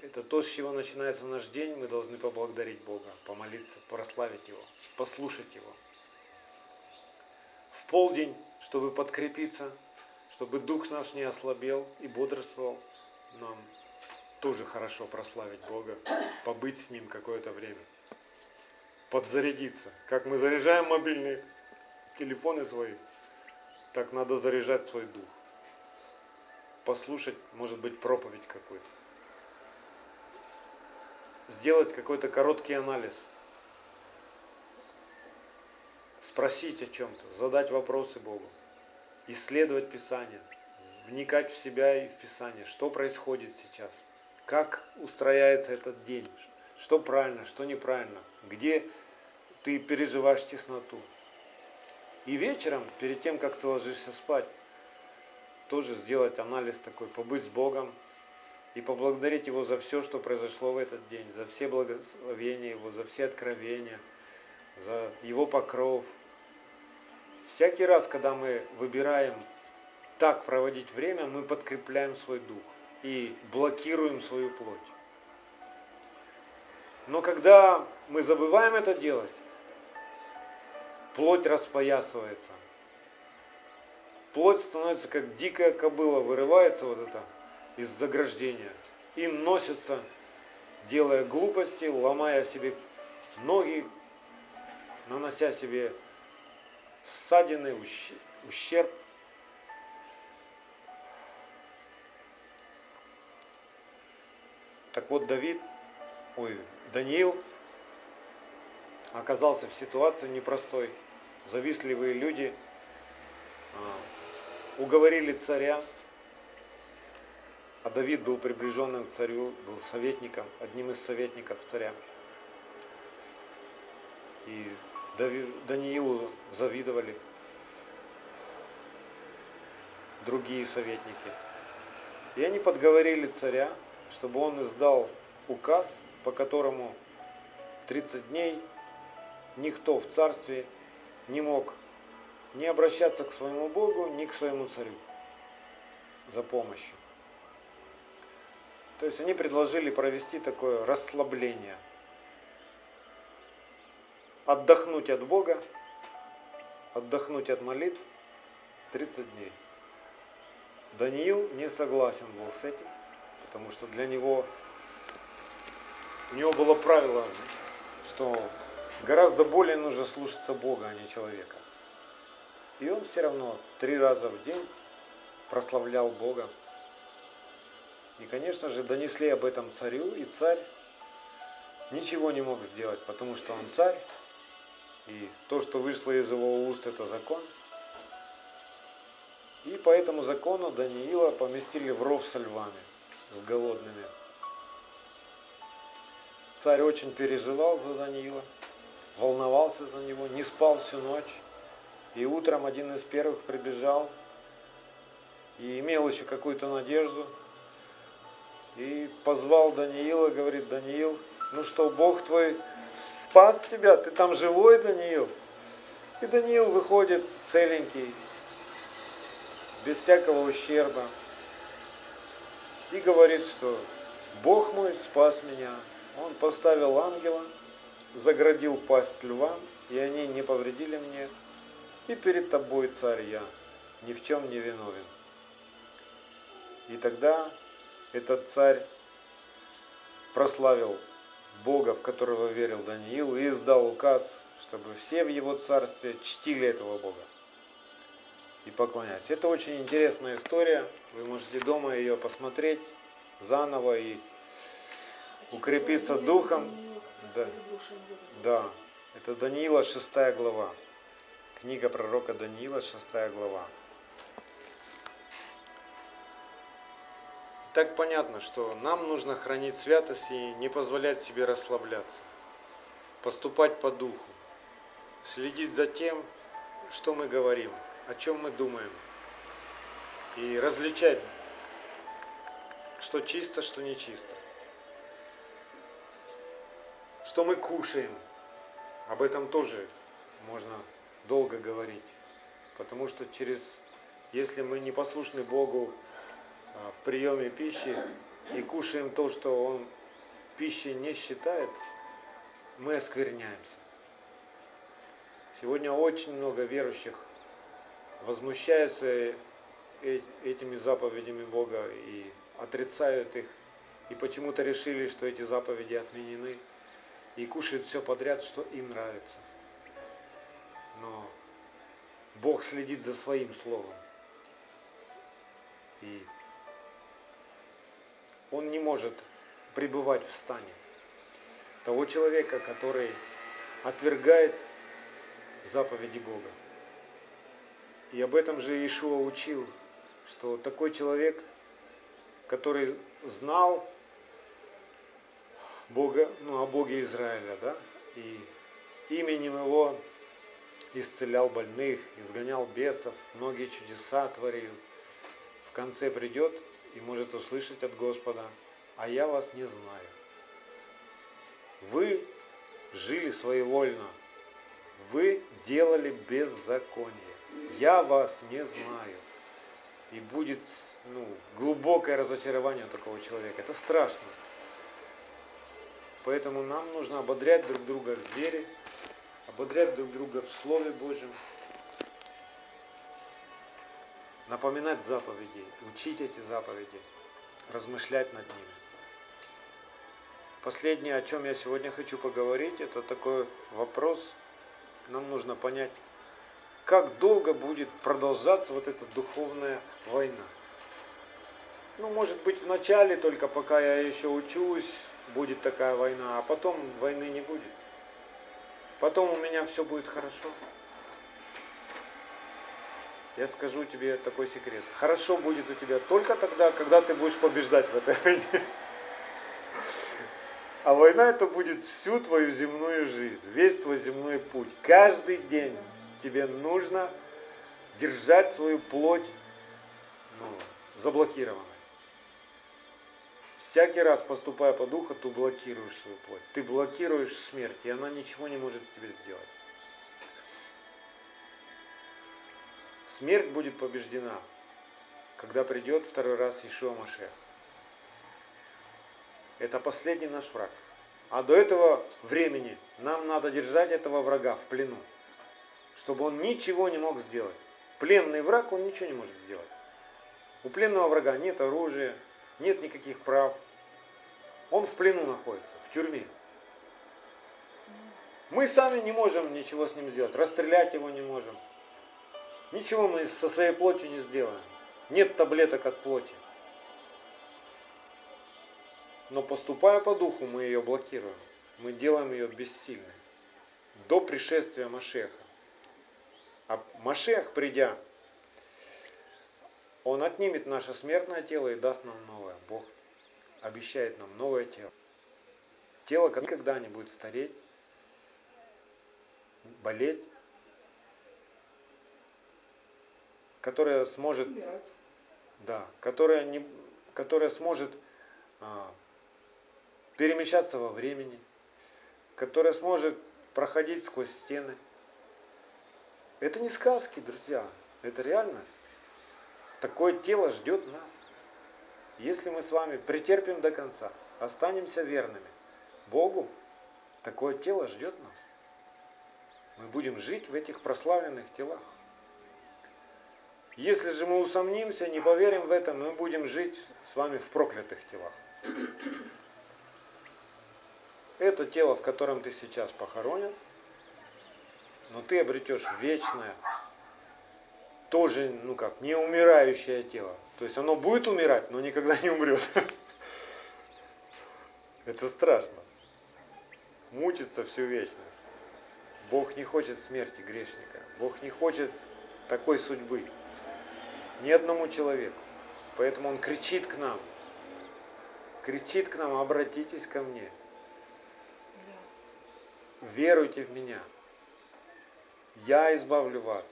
это то, с чего начинается наш день, мы должны поблагодарить Бога, помолиться, прославить Его, послушать Его. В полдень, чтобы подкрепиться, чтобы дух наш не ослабел и бодрствовал, нам тоже хорошо прославить Бога, побыть с Ним какое-то время, подзарядиться. Как мы заряжаем мобильные телефоны свои, так надо заряжать свой дух. Послушать, может быть, проповедь какую-то. Сделать какой-то короткий анализ. Спросить о чем-то, задать вопросы Богу. Исследовать Писание. Вникать в себя и в Писание. Что происходит сейчас. Как устрояется этот день. Что правильно, что неправильно. Где ты переживаешь тесноту. И вечером, перед тем, как ты ложишься спать, тоже сделать анализ такой, побыть с Богом и поблагодарить Его за все, что произошло в этот день, за все благословения Его, за все откровения, за Его покров. Всякий раз, когда мы выбираем так проводить время, мы подкрепляем свой дух и блокируем свою плоть. Но когда мы забываем это делать, плоть распоясывается. Плоть становится как дикая кобыла, вырывается вот это из заграждения и носится, делая глупости, ломая себе ноги, нанося себе ссадины, ущерб. Так вот, Давид, ой, Даниил оказался в ситуации непростой завистливые люди а, уговорили царя, а Давид был приближенным к царю, был советником, одним из советников царя. И Даниилу завидовали другие советники. И они подговорили царя, чтобы он издал указ, по которому 30 дней никто в царстве не мог не обращаться к своему Богу, ни к своему царю за помощью. То есть они предложили провести такое расслабление. Отдохнуть от Бога, отдохнуть от молитв 30 дней. Даниил не согласен был с этим, потому что для него, у него было правило, что Гораздо более нужно слушаться Бога, а не человека. И он все равно три раза в день прославлял Бога. И, конечно же, донесли об этом царю, и царь ничего не мог сделать, потому что он царь, и то, что вышло из его уст, это закон. И по этому закону Даниила поместили в ров со львами, с голодными. Царь очень переживал за Даниила волновался за него, не спал всю ночь. И утром один из первых прибежал и имел еще какую-то надежду. И позвал Даниила, говорит, Даниил, ну что, Бог твой спас тебя, ты там живой, Даниил? И Даниил выходит целенький, без всякого ущерба. И говорит, что Бог мой спас меня. Он поставил ангела, заградил пасть львам, и они не повредили мне, и перед тобой, царь, я ни в чем не виновен. И тогда этот царь прославил Бога, в которого верил Даниил, и издал указ, чтобы все в его царстве чтили этого Бога и поклонялись. Это очень интересная история. Вы можете дома ее посмотреть заново и укрепиться духом. Да. да, это Даниила 6 глава. Книга пророка Даниила 6 глава. Так понятно, что нам нужно хранить святость и не позволять себе расслабляться. Поступать по духу. Следить за тем, что мы говорим, о чем мы думаем. И различать, что чисто, что нечисто что мы кушаем. Об этом тоже можно долго говорить. Потому что через, если мы не послушны Богу а, в приеме пищи и кушаем то, что Он пищей не считает, мы оскверняемся. Сегодня очень много верующих возмущаются этими заповедями Бога и отрицают их, и почему-то решили, что эти заповеди отменены и кушают все подряд, что им нравится. Но Бог следит за своим словом. И он не может пребывать в стане. Того человека, который отвергает заповеди Бога. И об этом же Ишуа учил, что такой человек, который знал Бога, ну, о Боге Израиля, да, и именем его исцелял больных, изгонял бесов, многие чудеса творил. В конце придет и может услышать от Господа, а я вас не знаю. Вы жили своевольно, вы делали беззаконие. Я вас не знаю. И будет ну, глубокое разочарование такого человека. Это страшно. Поэтому нам нужно ободрять друг друга в вере, ободрять друг друга в Слове Божьем, напоминать заповеди, учить эти заповеди, размышлять над ними. Последнее, о чем я сегодня хочу поговорить, это такой вопрос. Нам нужно понять, как долго будет продолжаться вот эта духовная война. Ну, может быть, в начале, только пока я еще учусь, будет такая война, а потом войны не будет. Потом у меня все будет хорошо. Я скажу тебе такой секрет. Хорошо будет у тебя только тогда, когда ты будешь побеждать в этой войне. А война это будет всю твою земную жизнь, весь твой земной путь. Каждый день тебе нужно держать свою плоть ну, заблокированной. Всякий раз, поступая по духу, ты блокируешь свою плоть. Ты блокируешь смерть, и она ничего не может тебе сделать. Смерть будет побеждена, когда придет второй раз Ишуа Машех. Это последний наш враг. А до этого времени нам надо держать этого врага в плену, чтобы он ничего не мог сделать. Пленный враг, он ничего не может сделать. У пленного врага нет оружия, нет никаких прав. Он в плену находится, в тюрьме. Мы сами не можем ничего с ним сделать, расстрелять его не можем. Ничего мы со своей плотью не сделаем. Нет таблеток от плоти. Но поступая по духу, мы ее блокируем. Мы делаем ее бессильной. До пришествия Машеха. А Машех, придя, он отнимет наше смертное тело и даст нам новое. Бог обещает нам новое тело. Тело никогда не будет стареть, болеть, которое сможет, да, которое, не, которое сможет а, перемещаться во времени, которая сможет проходить сквозь стены. Это не сказки, друзья, это реальность. Такое тело ждет нас. Если мы с вами претерпим до конца, останемся верными Богу, такое тело ждет нас. Мы будем жить в этих прославленных телах. Если же мы усомнимся, не поверим в это, мы будем жить с вами в проклятых телах. Это тело, в котором ты сейчас похоронен, но ты обретешь вечное, тоже, ну как, неумирающее тело. То есть оно будет умирать, но никогда не умрет. *laughs* Это страшно. Мучиться всю вечность. Бог не хочет смерти грешника. Бог не хочет такой судьбы. Ни одному человеку. Поэтому Он кричит к нам. Кричит к нам, обратитесь ко мне веруйте в меня. Я избавлю вас.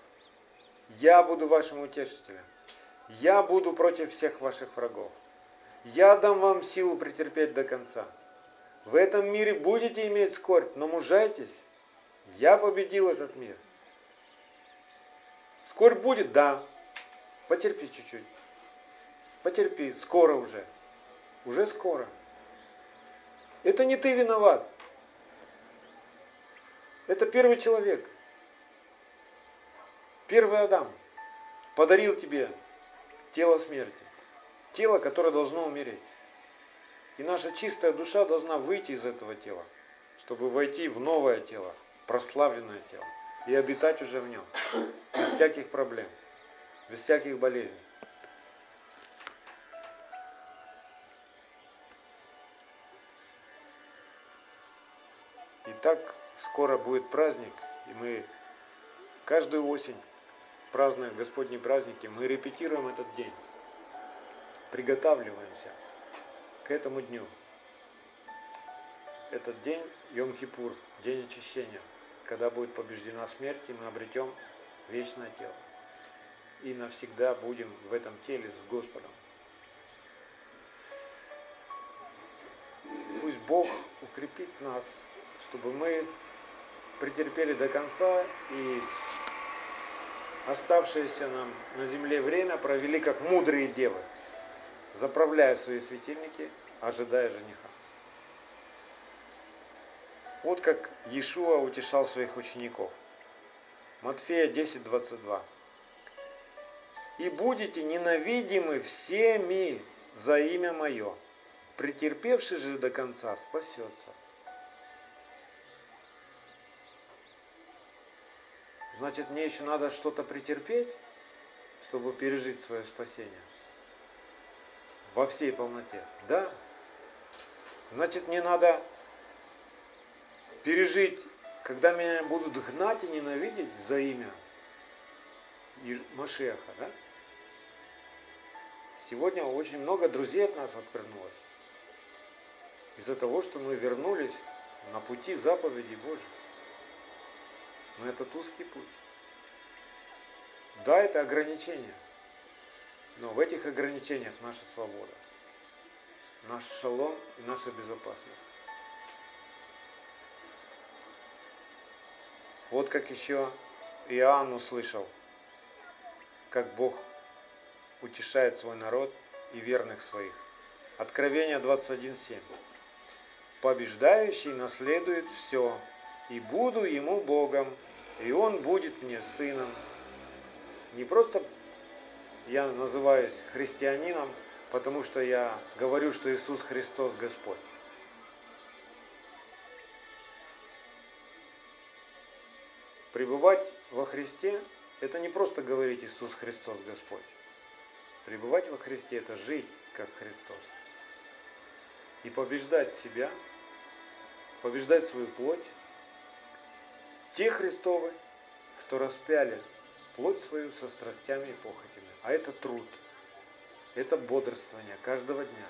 Я буду вашим утешителем. Я буду против всех ваших врагов. Я дам вам силу претерпеть до конца. В этом мире будете иметь скорбь, но мужайтесь. Я победил этот мир. Скорбь будет? Да. Потерпи чуть-чуть. Потерпи. Скоро уже. Уже скоро. Это не ты виноват. Это первый человек. Первый Адам подарил тебе тело смерти, тело, которое должно умереть. И наша чистая душа должна выйти из этого тела, чтобы войти в новое тело, прославленное тело, и обитать уже в нем, без всяких проблем, без всяких болезней. И так скоро будет праздник, и мы каждую осень празднуя Господние праздники, мы репетируем этот день, приготавливаемся к этому дню. Этот день Йом-Кипур, день очищения, когда будет побеждена смерть, и мы обретем вечное тело. И навсегда будем в этом теле с Господом. Пусть Бог укрепит нас, чтобы мы претерпели до конца и оставшееся нам на земле время провели как мудрые девы, заправляя свои светильники, ожидая жениха. Вот как Иешуа утешал своих учеников. Матфея 10:22. И будете ненавидимы всеми за имя мое, претерпевший же до конца спасется. Значит, мне еще надо что-то претерпеть, чтобы пережить свое спасение. Во всей полноте. Да. Значит, мне надо пережить, когда меня будут гнать и ненавидеть за имя Машеха, да? Сегодня очень много друзей от нас отвернулось. Из-за того, что мы вернулись на пути заповеди Божьей. Но это узкий путь. Да, это ограничения. Но в этих ограничениях наша свобода. Наш шалом и наша безопасность. Вот как еще Иоанн услышал, как Бог утешает свой народ и верных своих. Откровение 21.7. Побеждающий наследует все, и буду ему Богом, и он будет мне сыном. Не просто я называюсь христианином, потому что я говорю, что Иисус Христос Господь. Пребывать во Христе – это не просто говорить Иисус Христос Господь. Пребывать во Христе – это жить как Христос. И побеждать себя, побеждать свою плоть, те Христовы, кто распяли плоть свою со страстями и похотями. А это труд, это бодрствование каждого дня.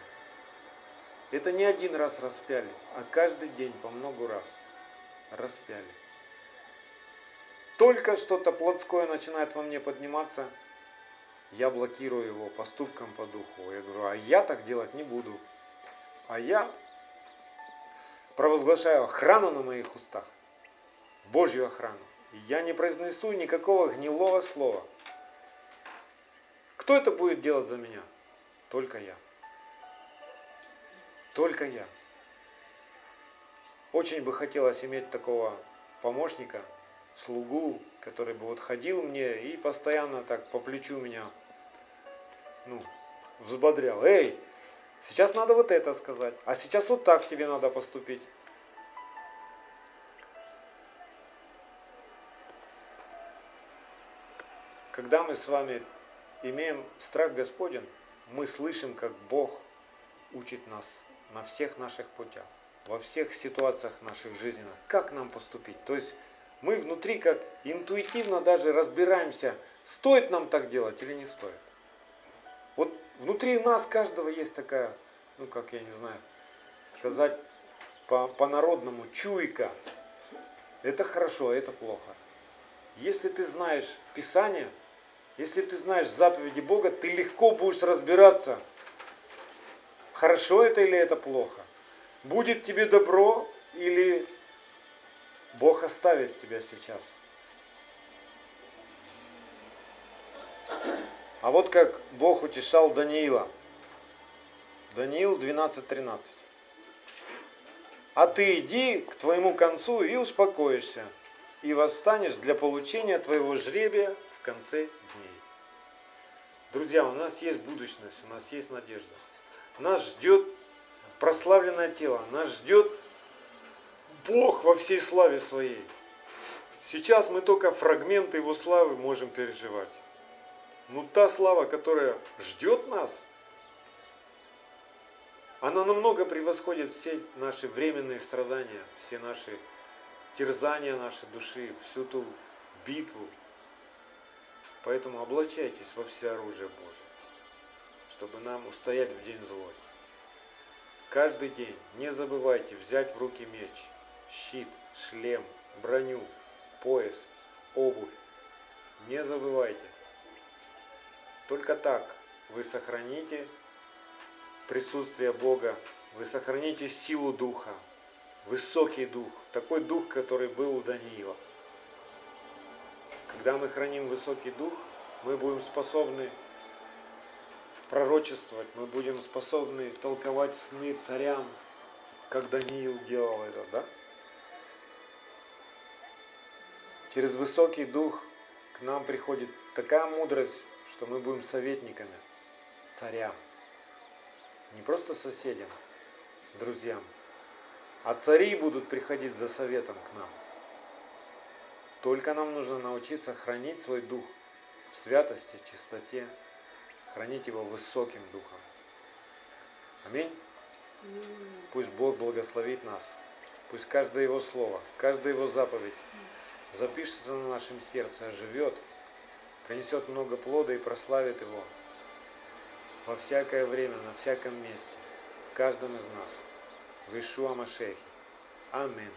Это не один раз распяли, а каждый день по много раз распяли. Только что-то плотское начинает во мне подниматься, я блокирую его поступком по духу. Я говорю, а я так делать не буду. А я провозглашаю охрану на моих устах. Божью охрану. Я не произнесу никакого гнилого слова. Кто это будет делать за меня? Только я. Только я. Очень бы хотелось иметь такого помощника, слугу, который бы вот ходил мне и постоянно так по плечу меня, ну, взбодрял. Эй, сейчас надо вот это сказать, а сейчас вот так тебе надо поступить. Когда мы с вами имеем страх Господен, мы слышим, как Бог учит нас на всех наших путях, во всех ситуациях наших жизненных, как нам поступить. То есть мы внутри как интуитивно даже разбираемся, стоит нам так делать или не стоит. Вот внутри нас каждого есть такая, ну как я не знаю, сказать по, по-народному, чуйка. Это хорошо, это плохо. Если ты знаешь Писание, если ты знаешь заповеди Бога, ты легко будешь разбираться, хорошо это или это плохо. Будет тебе добро или Бог оставит тебя сейчас. А вот как Бог утешал Даниила. Даниил 12.13. А ты иди к твоему концу и успокоишься, и восстанешь для получения твоего жребия в конце дней. Друзья, у нас есть будущность, у нас есть надежда. Нас ждет прославленное тело, нас ждет Бог во всей славе своей. Сейчас мы только фрагменты Его славы можем переживать. Но та слава, которая ждет нас, она намного превосходит все наши временные страдания, все наши терзания нашей души, всю ту битву. Поэтому облачайтесь во все оружие Божие, чтобы нам устоять в день злой. Каждый день не забывайте взять в руки меч, щит, шлем, броню, пояс, обувь. Не забывайте. Только так вы сохраните присутствие Бога, вы сохраните силу Духа, высокий Дух, такой Дух, который был у Даниила. Когда мы храним высокий Дух, мы будем способны пророчествовать, мы будем способны толковать сны царям, как Даниил делал это, да? Через высокий дух к нам приходит такая мудрость, что мы будем советниками царям. Не просто соседям, друзьям, а цари будут приходить за советом к нам. Только нам нужно научиться хранить свой дух в святости, чистоте, хранить его высоким духом. Аминь. Пусть Бог благословит нас. Пусть каждое Его слово, каждая Его заповедь запишется на нашем сердце, оживет, принесет много плода и прославит Его во всякое время, на всяком месте, в каждом из нас. В Ишуа Машехе. Аминь.